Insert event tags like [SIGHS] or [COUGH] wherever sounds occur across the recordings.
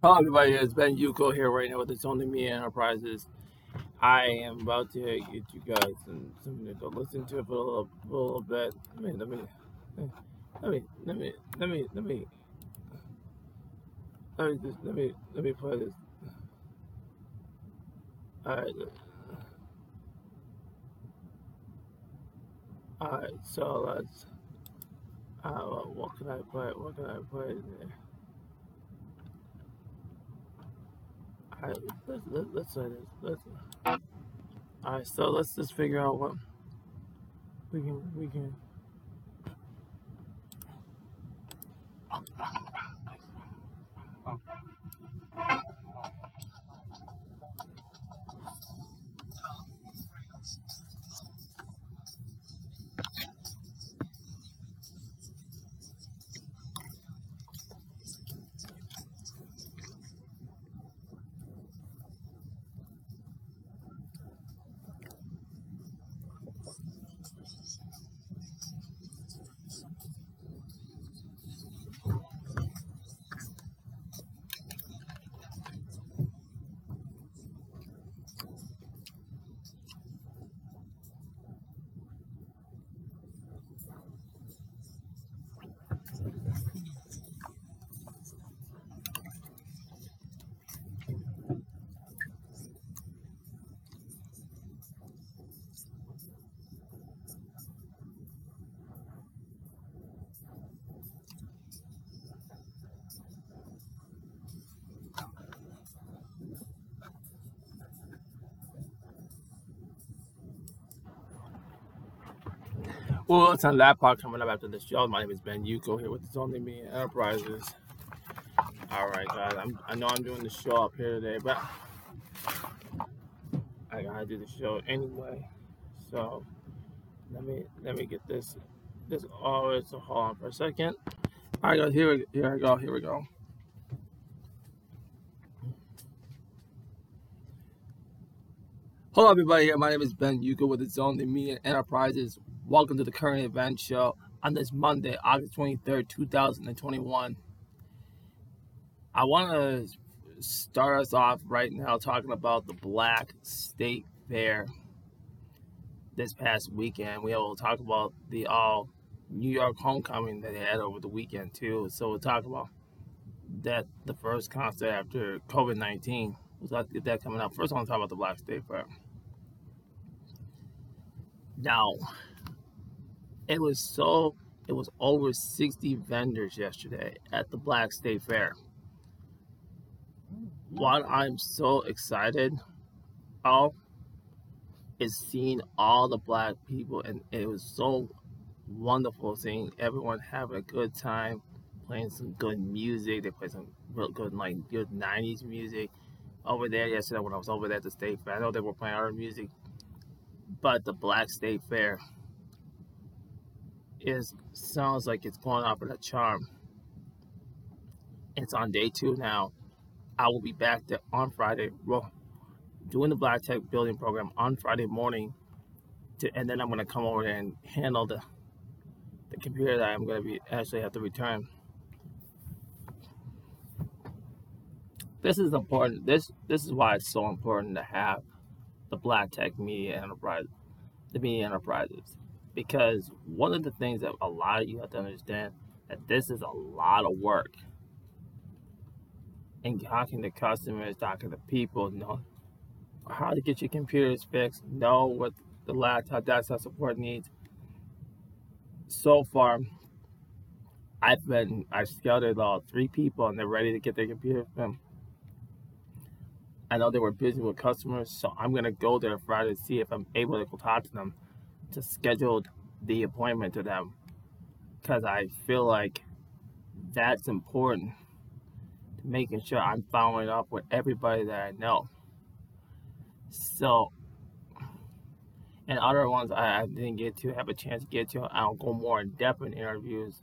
Hello, everybody. It's Ben Yuko here right now with It's Only Me Enterprises. I am about to get you guys some, something to go listen to for a little, for a little bit. Let me, let me, let me, let me, let me, let me, let me, just, let me, let me play this. All right, all right. So let's. Uh, what can I play? What can I play? All right, let's let's, let's this. Let's. All right, so let's just figure out what we can we can. Well, it's on that coming up after the show. My name is Ben Yuko here with It's Only Me Enterprises. All right, guys. I'm, I know I'm doing the show up here today, but I gotta do the show anyway. So let me let me get this this all right. So hold on for a second. All right, guys. Here we here we go. Here we go. Hello, everybody. Here, my name is Ben Yuko with It's Only Me Enterprises. Welcome to the current event show on this Monday, August twenty third, two thousand and twenty one. I want to start us off right now talking about the Black State Fair this past weekend. We will talk about the all New York homecoming that they had over the weekend too. So we'll talk about that the first concert after COVID nineteen. We'll talk that coming up. First, I want to talk about the Black State Fair. Now, it was so it was over 60 vendors yesterday at the Black State Fair. What I'm so excited of is seeing all the black people and it was so wonderful seeing everyone having a good time playing some good music. They played some real good like good 90s music over there yesterday when I was over there at the state fair. I know they were playing our music, but the Black State Fair is sounds like it's going off with a charm. It's on day two now. I will be back there on Friday, well, doing the Black Tech Building Program on Friday morning, to, and then I'm going to come over there and handle the the computer that I'm going to be actually have to return. This is important. This this is why it's so important to have the Black Tech Media Enterprise, the media enterprises, because one of the things that a lot of you have to understand that this is a lot of work. And talking to customers, talking to people, know how to get your computers fixed, know what the laptop desktop support needs. So far, I've been I've scouted all three people and they're ready to get their computer fixed. I know they were busy with customers, so I'm gonna go there Friday to see if I'm able to go talk to them to schedule the appointment to them because I feel like that's important to making sure I'm following up with everybody that I know. So, and other ones I, I didn't get to have a chance to get to, I'll go more in depth in interviews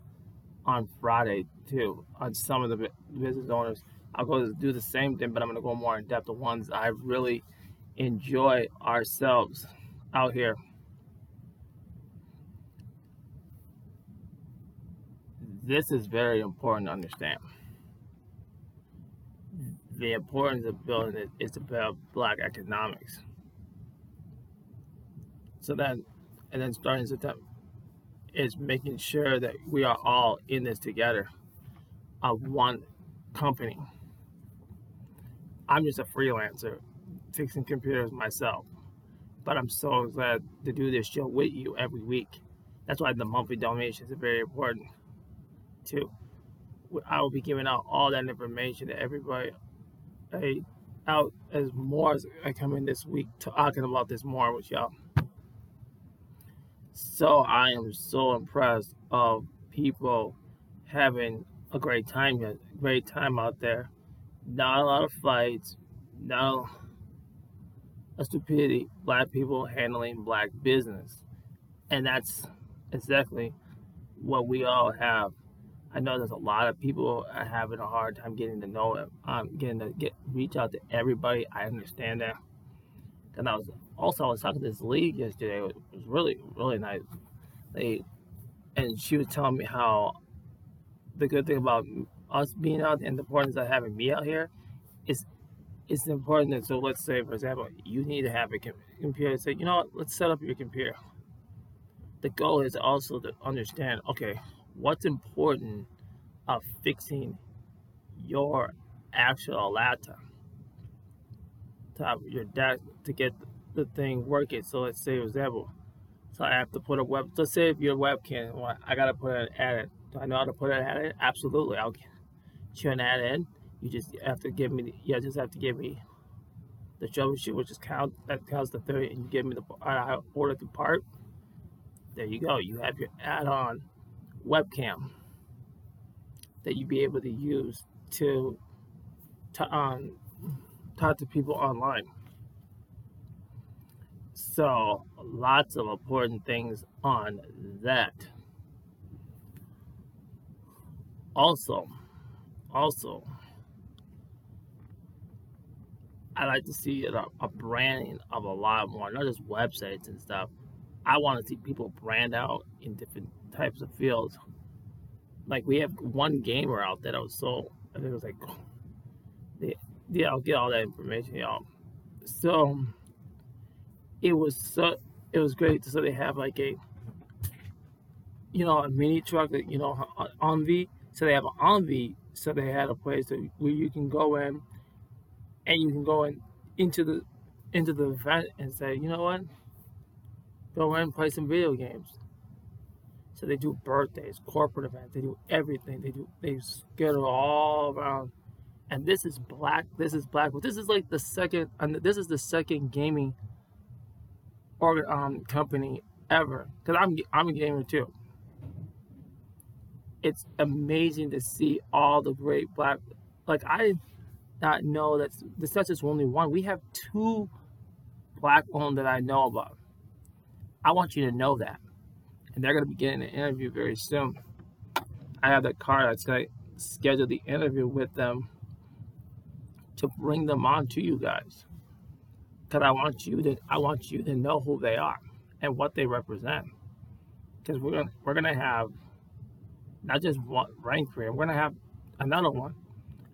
on Friday too on some of the business owners. I'll go do the same thing, but I'm gonna go more in depth. The ones I really enjoy ourselves out here. This is very important to understand. the importance of building it is about black economics. So then, and then starting September is making sure that we are all in this together of one company. I'm just a freelancer fixing computers myself, but I'm so glad to do this show with you every week. That's why the monthly donations are very important too. I will be giving out all that information to everybody I, out as more as I come in this week talking about this more with y'all. So I am so impressed of people having a great time, a great time out there. Not a lot of fights, not a stupidity. Black people handling black business, and that's exactly what we all have I know there's a lot of people having a hard time getting to know it, um, getting to get reach out to everybody. I understand that. And I was also I was talking to this league yesterday. It was really really nice. They and she was telling me how the good thing about us being out and the importance of having me out here is it's important that so let's say for example you need to have a computer say you know what let's set up your computer the goal is also to understand okay what's important of fixing your actual laptop to have your desk to get the thing working. So let's say, for example, so I have to put a web. Let's say if your webcam, well, I gotta put an edit. Do I know how to put an in? Absolutely, I'll an ad in. You just have to give me. The, you just have to give me the troubleshoot, which is count that counts the thirty, and you give me the I order the part. There you go. You have your add-on webcam that you'd be able to use to, to um, talk to people online. So, lots of important things on that. Also, also, I like to see a, a branding of a lot more, not just websites and stuff. I want to see people brand out in different types of fields. Like we have one gamer out there that was so I think it was like yeah, I'll get all that information, y'all. So it was so it was great. So they have like a you know a mini truck that you know Humvee. Uh, so they have an Humvee. So they had a place that, where you can go in and you can go in into the into the event and say, you know what, go in and play some video games. So they do birthdays, corporate events, they do everything. They do they schedule all around. And this is black. This is black. This is like the second. And this is the second gaming organ um, company ever. Cause I'm I'm a gamer too. It's amazing to see all the great black. Like I not know that such as only one. We have two black owned that I know about. I want you to know that and they're going to be getting an interview very soon. I have the card that's going to schedule the interview with them to bring them on to you guys. Because I want you to, I want you to know who they are and what they represent. Because we're gonna, we're gonna have not just one rank career, we're gonna have another one,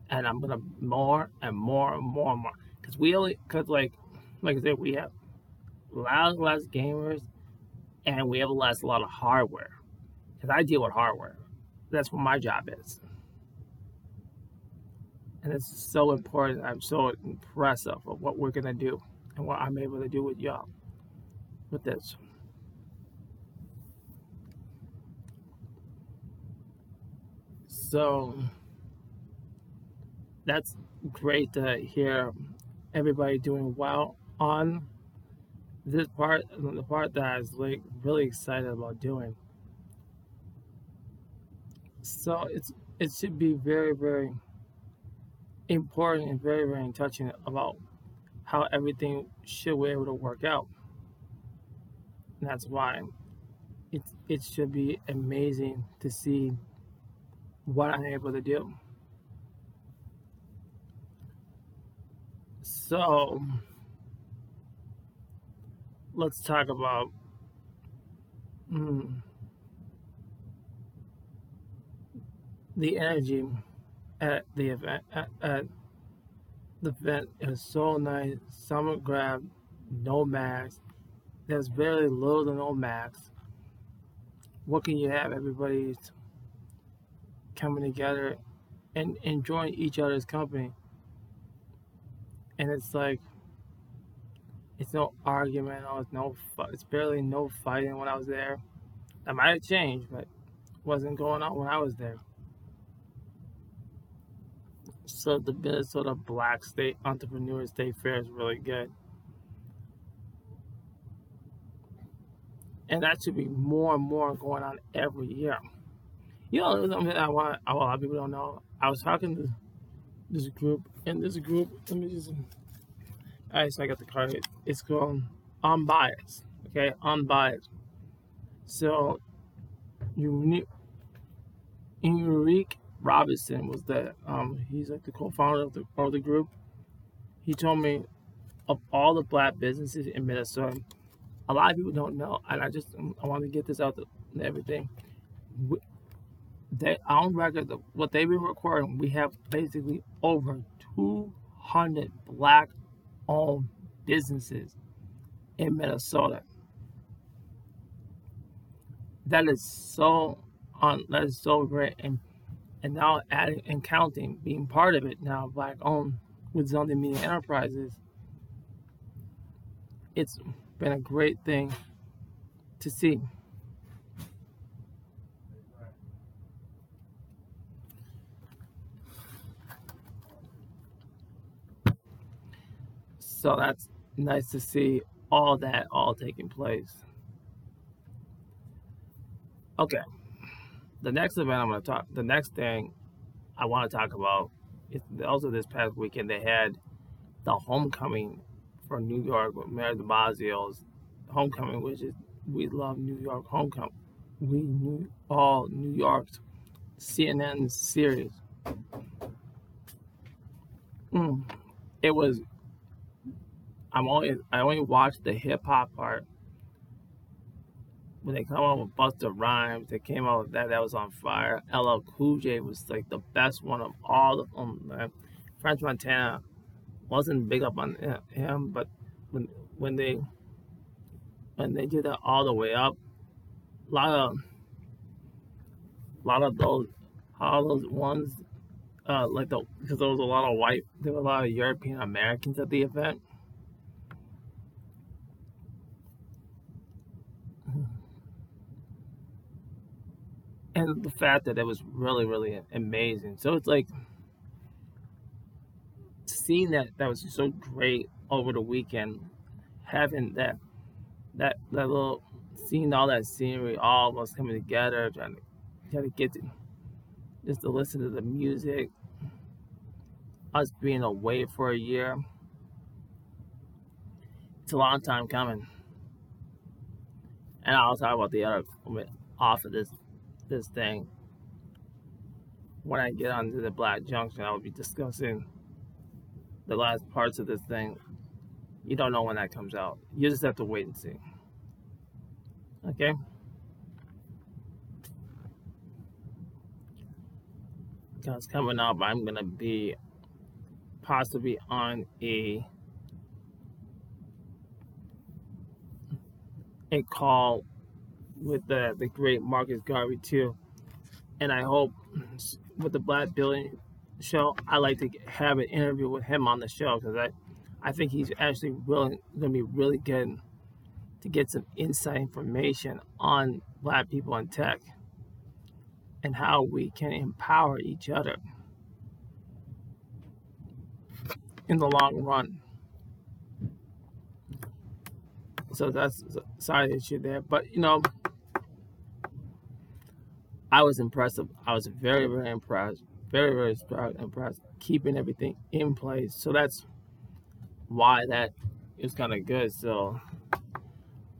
and I'm gonna more and more and more and more. Because we only, because like, like I said, we have less less gamers and we have a lot of hardware because I deal with hardware. That's what my job is, and it's so important. I'm so impressive of what we're gonna do and what I'm able to do with y'all with this. So that's great to hear everybody doing well on this part, the part that I was like really excited about doing. So it's it should be very very important and very very touching about how everything should be able to work out. And that's why it it should be amazing to see what I'm able to do. So let's talk about mm, the energy at the event at, at the event is so nice. Summer grab, no max. There's very little to no max. What can you have? Everybody's coming together and enjoying each other's company. And it's like, it's no argument. Or it's no. It's barely no fighting when I was there. That might have changed, but wasn't going on when I was there. So the Minnesota Black State Entrepreneur State Fair is really good. And that should be more and more going on every year. You know, something I want a lot of people don't know. I was talking to this group, and this group, let me just, all right, so I got the card. It's called Unbiased, okay? Unbiased. So, Unique, Enrique Robinson was that. Um, he's like the co-founder of the of the group. He told me of all the black businesses in Minnesota, a lot of people don't know, and I just I want to get this out to everything. They on record what they've been recording, we have basically over 200 businesses in Minnesota. That is so on. That is so great, and and now adding and counting, being part of it now, black owned with Zonda Media Enterprises, it's been a great thing to see. So that's nice to see all that all taking place. Okay the next event I'm going to talk, the next thing I want to talk about is also this past weekend they had the homecoming for New York with Mayor de Blasio's homecoming, which is we love New York homecoming. We knew all New York's CNN series. Mm. It was. I'm only. I only watched the hip hop part when they come out with Busta Rhymes, they came out with that that was on fire. LL Cool J was like the best one of all of them. French Montana wasn't big up on him, but when when they when they did that all the way up, a lot of a lot of those all those ones, uh, like the because there was a lot of white, there were a lot of European Americans at the event and the fact that it was really really amazing. So it's like seeing that that was so great over the weekend having that that that little seeing all that scenery all of us coming together trying to trying to get to just to listen to the music us being away for a year. It's a long time coming. And i'll talk about the other off of this this thing when I get onto the Black Junction, I will be discussing the last parts of this thing. You don't know when that comes out. You just have to wait and see. Okay? Because coming up, I'm going to be possibly on a a call with the the great Marcus Garvey too, and I hope with the Black Building show, I like to have an interview with him on the show because I, I think he's actually really going to be really good to get some inside information on Black people in tech and how we can empower each other in the long run. So that's side issue there, but you know. I was impressed. I was very, very impressed. Very, very impressed. Keeping everything in place. So that's why that is kind of good. So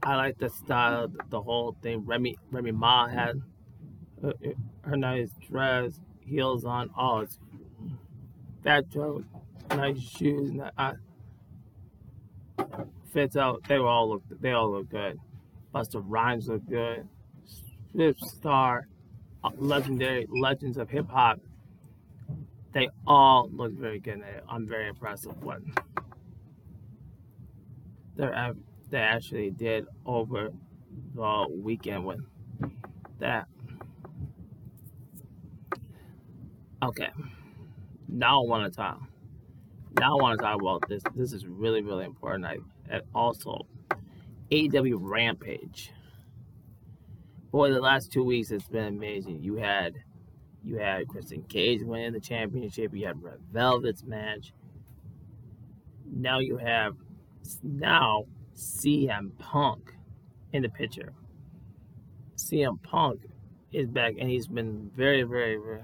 I like the style, the whole thing. Remy Remy Ma had her, her nice dress, heels on. Oh, it's that dress, nice shoes. I, fits out. They all look. They all look good. Busta Rhymes look good. Swift Star legendary legends of hip hop they all look very good. I'm very impressed with what they they actually did over the weekend with that. Okay, now I want to talk. Now I want to talk about this. This is really really important. I and also AEW Rampage. Boy, the last two weeks it's been amazing. You had you had Christian Cage winning the championship. You had Red Velvet's match. Now you have now CM Punk in the picture. CM Punk is back, and he's been very, very, very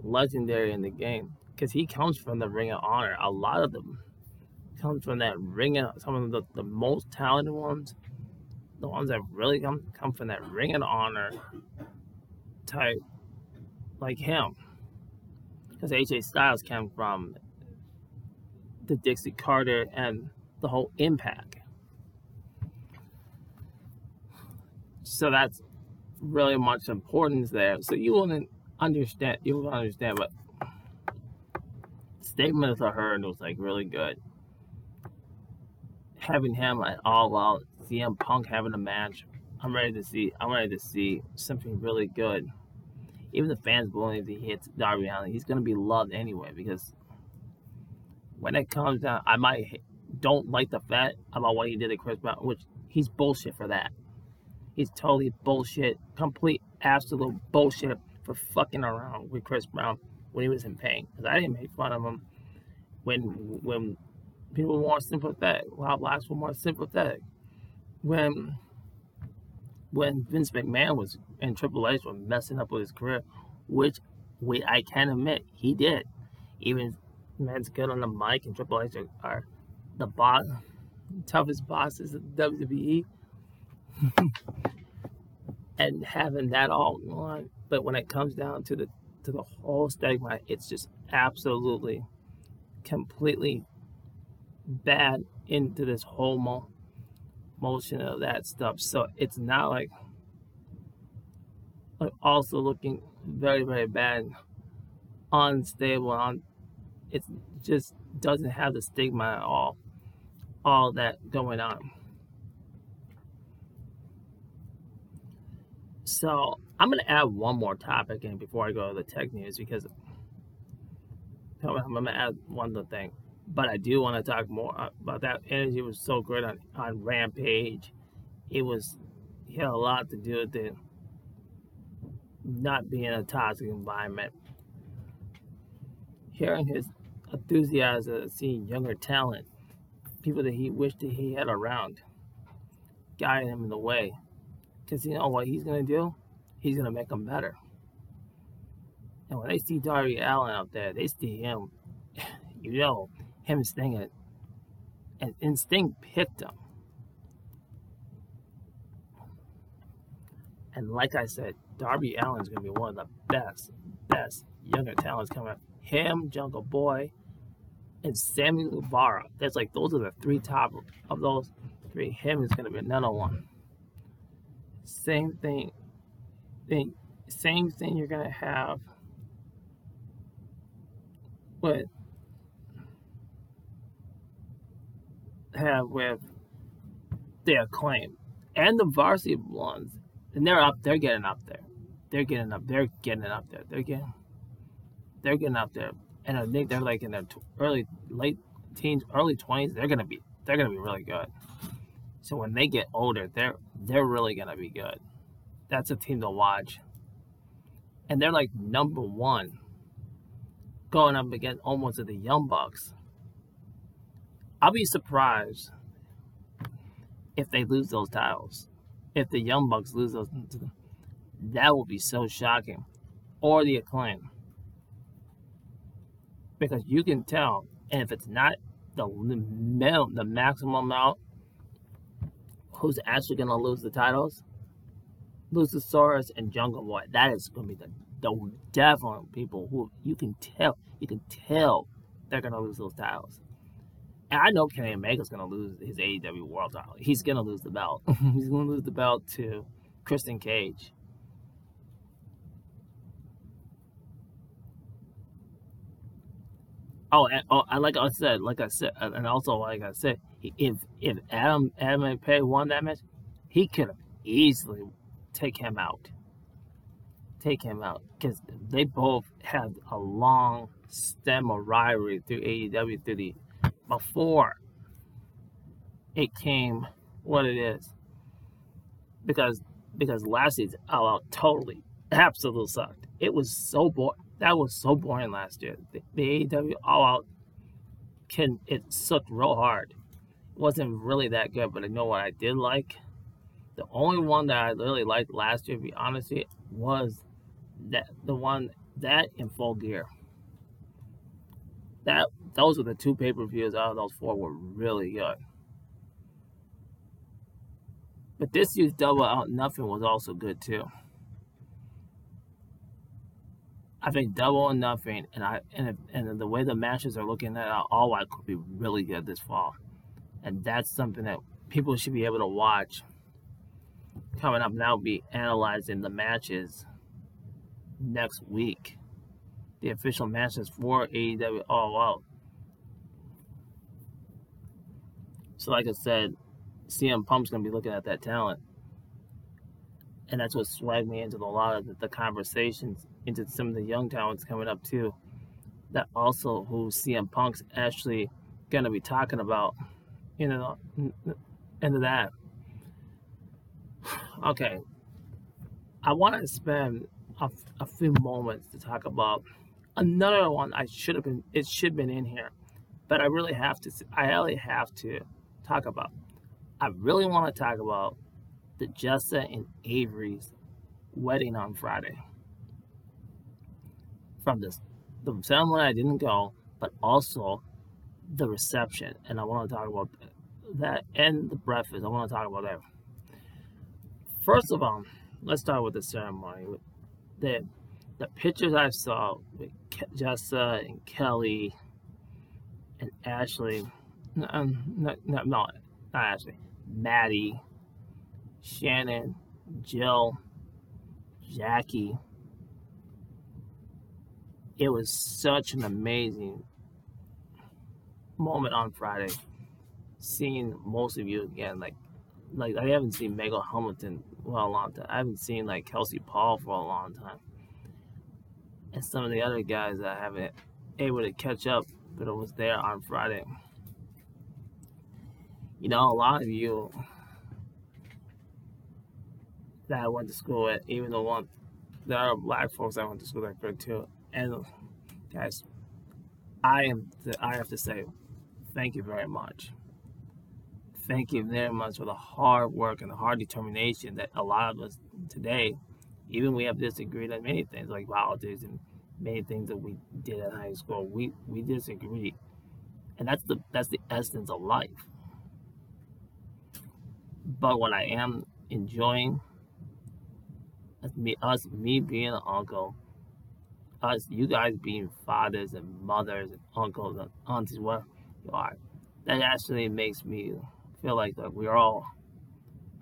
legendary in the game because he comes from the Ring of Honor. A lot of them come from that Ring of some of the, the most talented ones. The ones that really come come from that Ring of Honor type like him. Because AJ Styles came from the Dixie Carter and the whole impact. So that's really much importance there. So you wouldn't understand you will understand but statements I heard was like really good. Having him at all out, CM Punk having a match. I'm ready to see I'm ready to see something really good even the fans believe he hits Darby Allin, he's gonna be loved anyway because when it comes down, I might don't like the fact about what he did to Chris Brown, which he's bullshit for that. He's totally bullshit, complete absolute bullshit for fucking around with Chris Brown when he was in pain. Because I didn't make fun of him when when people were more sympathetic. While blacks were more sympathetic. When when Vince McMahon was and Triple H were messing up with his career, which we I can admit he did. Even man's good on the mic and Triple H are, are the boss, toughest bosses of WWE. [LAUGHS] and having that all on, but when it comes down to the to the whole stigma, it's just absolutely, completely bad into this whole mo- motion of that stuff. So it's not like, like also looking very very bad, unstable. On it just doesn't have the stigma at all. All that going on. So I'm gonna add one more topic in before I go to the tech news because I'm gonna add one other thing but I do want to talk more uh, about that. Energy was so good on, on Rampage. It was, he had a lot to do with it not being a toxic environment. Hearing his enthusiasm, seeing younger talent, people that he wished that he had around, guiding him in the way. Because you know what he's going to do? He's going to make them better. And when they see Darby Allin out there, they see him, [LAUGHS] you know, him Sting and, Sting picked him. And like I said, Darby Allin's gonna be one of the best, best younger talents coming up. Him, Jungle Boy, and Sammy Guevara. That's like those are the three top of those three. Him is gonna be another one. Same thing. Thing, same thing you're gonna have with have with their claim. and the varsity ones, and they're up. They're getting up there. They're getting up. They're getting up there. They're getting. They're getting up there, and I think they're like in their early, late teens, early twenties. They're gonna be. They're gonna be really good. So when they get older, they're they're really gonna be good. That's a team to watch. And they're like number one, going up against almost the Young Bucks I'll be surprised if they lose those titles. If the Young Bucks lose those, that will be so shocking. Or the acclaim. Because you can tell, and if it's not the the maximum amount, who's actually going to lose the titles? Luchasaurus and Jungle Boy. That is going to be the, the definite people who you can tell, you can tell they're going to lose those titles. And I know Kenny Omega's going to lose his AEW World title. He's going to lose the belt. [LAUGHS] He's going to lose the belt to Christian Cage. Oh, and, oh, and like I said, like I said, and also like I said, if if Adam Adam and Page won that match, he could have easily take him out. Take him out because they both had a long stem of rivalry through AEW through the before it came what it is. Because because last season oh, All Out totally absolutely sucked. It was so boring. That was so boring last year. The, the AEW All oh, Out can it sucked real hard. It wasn't really that good, but I know what I did like. The only one that I really liked last year, to be honest with you, was that the one that in full gear. That those were the two pay per views out of those four were really good. But this year's double out nothing was also good too. I think double or nothing, and I and and the way the matches are looking at all I could be really good this fall, and that's something that people should be able to watch. Coming up now, be analyzing the matches next week, the official matches for AEW All oh, Out. So, like I said, CM Punk's gonna be looking at that talent, and that's what swagged me into a lot of the, the conversations into some of the young talents coming up too. That also who CM Punk's actually gonna be talking about, you know, into that. [SIGHS] Okay, I want to spend a, a few moments to talk about another one. I should have been. It should have been in here, but I really have to. I really have to talk about. I really want to talk about the Jessa and Avery's wedding on Friday. From this, the ceremony I didn't go, but also the reception, and I want to talk about that and the breakfast. I want to talk about that. First of all, let's start with the ceremony. The the pictures I saw with Jessa and Kelly and Ashley, um, no, no, no, not Ashley, Maddie, Shannon, Jill, Jackie. It was such an amazing moment on Friday. Seeing most of you again, like, like I haven't seen Megan Hamilton for a long time. I haven't seen like Kelsey Paul for a long time, and some of the other guys I haven't able to catch up, but it was there on Friday you know, a lot of you that I went to school at, even the one there are black folks that went to school there too. And guys, I am I have to say, thank you very much. Thank you very much for the hard work and the hard determination that a lot of us today, even we have disagreed on many things like politics and many things that we did in high school. We we disagree, and that's the that's the essence of life but what I am enjoying is me us me being an uncle, us you guys being fathers and mothers and uncles and aunties, what you are. That actually makes me feel like like we're all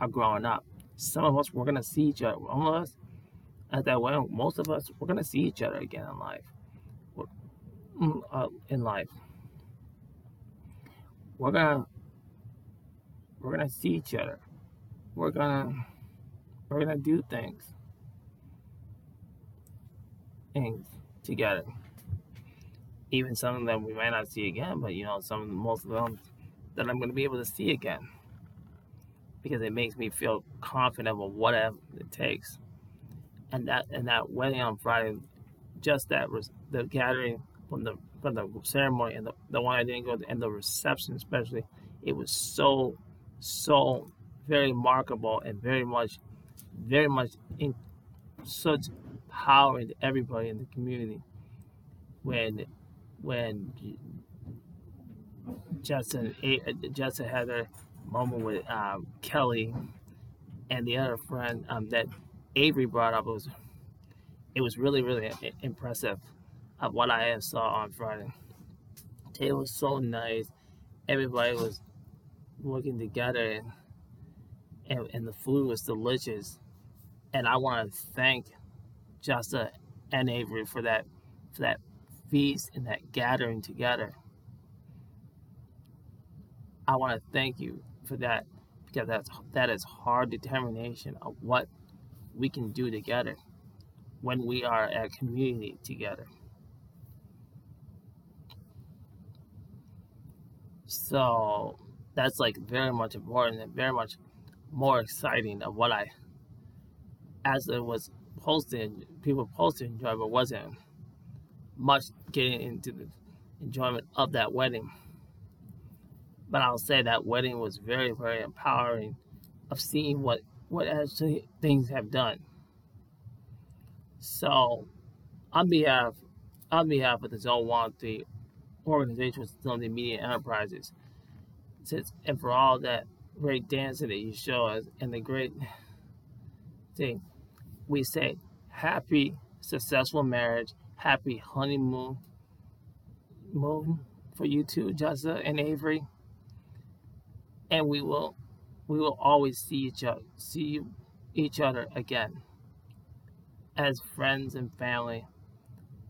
are growing up. Some of us we're gonna see each other. Some of us at that way, most of us we're gonna see each other again in life. Mm, uh, in life, we're gonna we're gonna see each other. We're gonna we're gonna do things. Things together. Even some of them we might not see again, but you know, some most of them that I'm gonna be able to see again. Because it makes me feel confident of whatever it takes. And that and that wedding on Friday, just that was the gathering from the from the ceremony and the, the one I didn't go to and the reception especially, it was so so very remarkable and very much, very much in such power into everybody in the community. When, when Justin, Justin had a moment with um, Kelly and the other friend um, that Avery brought up was, it was really, really impressive of what I saw on Friday. It was so nice. Everybody was working together and, and, and the food was delicious. And I want to thank Jessa and Avery for that for that feast and that gathering together. I want to thank you for that because that's that is hard determination of what we can do together when we are a community together. So that's like very much important and very much more exciting of what I as it was posted, people posted enjoy, but wasn't much getting into the enjoyment of that wedding. But I'll say that wedding was very, very empowering of seeing what what actually things have done. So, on behalf on behalf of the Zone One Three organization with Media Enterprises, and for all that great dancing that you show us and the great thing, we say happy successful marriage, happy honeymoon moon for you two, Jessa and Avery. And we will we will always see each other see each other again as friends and family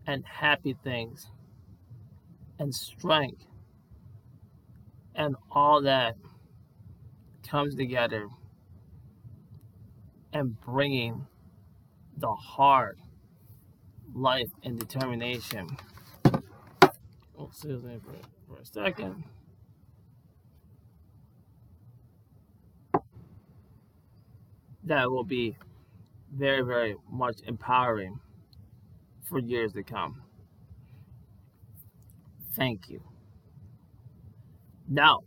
and happy things and strength and all that comes together and bringing the hard life and determination. Oh, excuse me for, for a second. That will be very, very much empowering for years to come. Thank you. Now,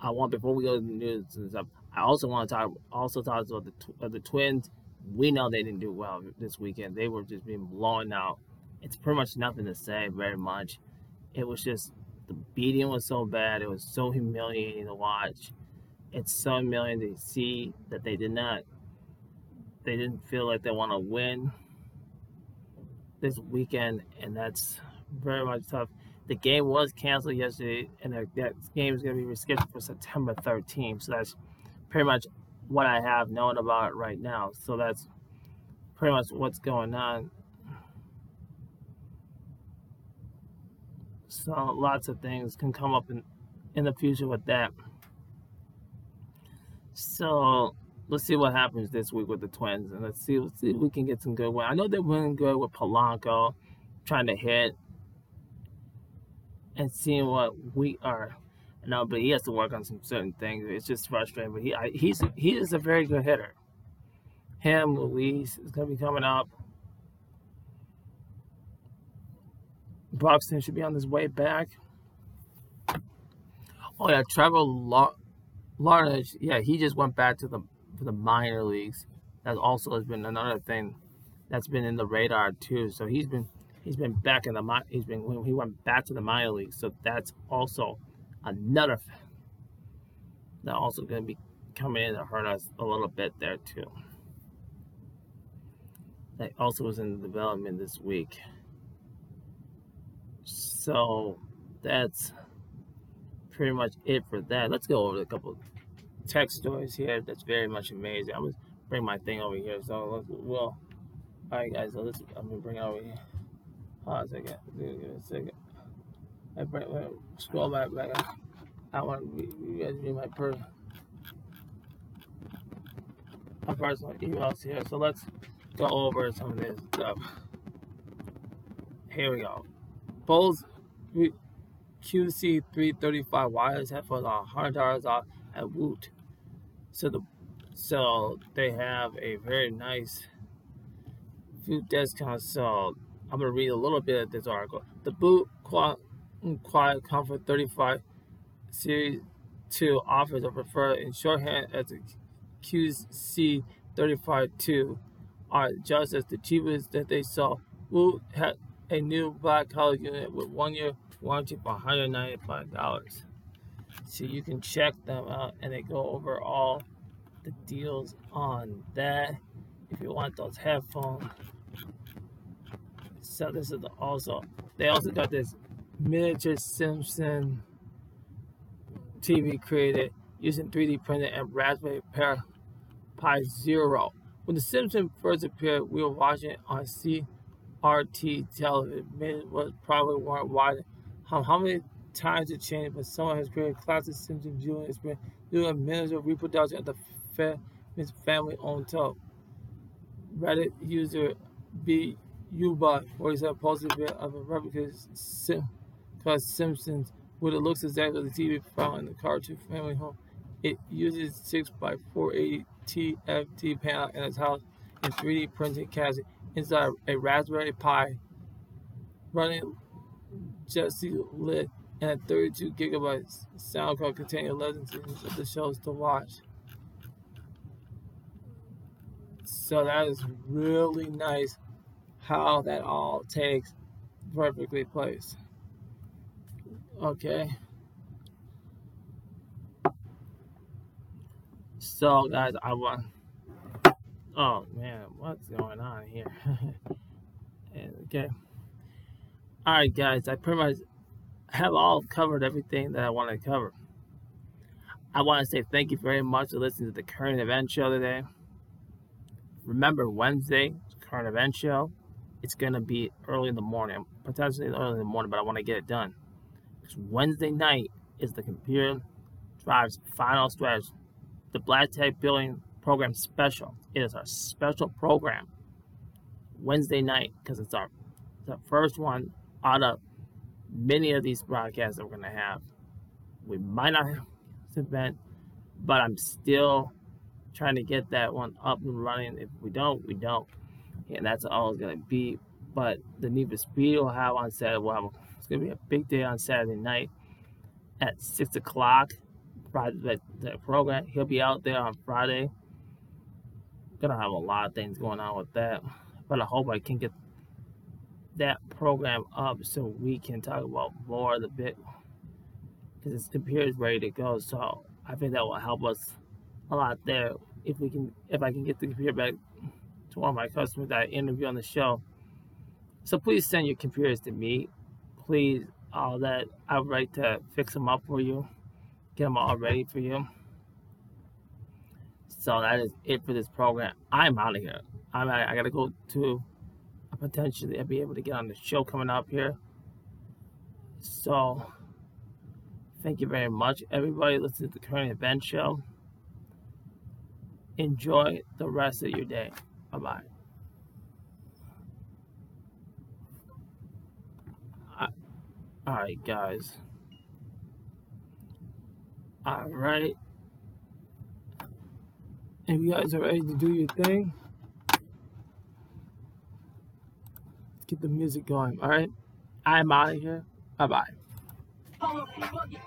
I want before we go to the news and stuff, I also want to talk also talk about the uh, the Twins. We know they didn't do well this weekend. They were just being blown out. It's pretty much nothing to say very much. It was just the beating was so bad. It was so humiliating to watch. It's so humiliating to see that they did not they didn't feel like they want to win this weekend, and that's very much tough. The game was canceled yesterday, and that, game is going to be rescheduled for September 13th. So that's pretty much what I have known about right now. So that's pretty much what's going on. So lots of things can come up in in the future with that. So let's see what happens this week with the Twins, and let's see let's see if we can get some good win. I know they're winning good with Polanco, trying to hit and seeing what we are. No, but he has to work on some certain things. It's just frustrating. But he I, he's he is a very good hitter. Him, Luis is going to be coming up. Buxton should be on his way back. Oh yeah, Trevor Larnach. Yeah, he just went back to the for the minor leagues. That also has been another thing that's been in the radar too. So he's been he's been back in the he's been he went back to the minor league, So that's also another that also going to be coming in to hurt us a little bit there too. That also was in development this week. So that's pretty much it for that. Let's go over a couple tech stories here. That's very much amazing. I'm gonna bring my thing over here. So we'll. All right, guys. So let's. I'm gonna bring it over here. Hold on a second. Give me a second. I bring, scroll back back. I want you guys to be my per my personal emails here. So let's go over some of this stuff. Here we go. Bose QC335 wireless headphones are $100 off at Woot. So the so they have a very nice Woot discount. So I'm gonna read a little bit of this article. The Bose mm, Quiet Comfort 35 Series 2 offers a preferred in shorthand as the QC 35 2 are just as the cheapest that they sell. Woot had a new black color unit with one year warranty for $195 so you can check them out and they go over all the deals on that if you want those headphones so this is the also they also got this miniature simpson tv created using 3d printed and raspberry pi zero when the simpsons first appeared we were watching it on CRT RT television was probably weren't wide. How, how many times it changed, but someone has created classic Simpson Jr. experience doing minutes of reproduction at the family owned tub. Reddit user B Ubot, where he's posted a bit of a replica Sim, called Simpsons, with it looks exactly like the TV found in the cartoon family home. It uses 6 by 480 TFT panel in its house and 3D printed casting inside a Raspberry Pi running Jessie Lite and a 32 gigabyte sound card containing 11 seasons of the shows to watch. So that is really nice how that all takes perfectly place. Okay. So guys, I want Oh man, what's going on here? [LAUGHS] okay. Alright guys, I pretty much have all covered everything that I want to cover. I want to say thank you very much for listening to the current event show today. Remember Wednesday, current event show. It's gonna be early in the morning, potentially early in the morning, but I want to get it done. Because Wednesday night is the computer drives final stretch, the Black Tech Building program special. It is our special program Wednesday night because it's our the first one out of many of these broadcasts that we're to have. We might not have this event, but I'm still trying to get that one up and running. If we don't, we don't. And that's all it's to be. But the Need for Speed will have on Saturday. We'll have, it's to be a big day on Saturday night at 6 o'clock. Friday, the, the program. He'll be out there on Friday gonna have a lot of things going on with that. But I hope I can get that program up so we can talk about more of the bit because the computer is ready to go. So I think that will help us a lot there if we can if I can get the computer back to one of my customers that I interview on the show. So please send your computers to me. Please, all that I would like to fix them up for you, get them all ready for you. So that is it for this program. I'm out of here. I'm out, I gotta go to potentially I'll be able to get on the show coming up here. So thank you very much, everybody. Listen to the current event show. Enjoy the rest of your day. Bye bye. All right, guys. All right. If you guys are ready to do your thing, let's get the music going. All right. I'm out of here. Bye bye.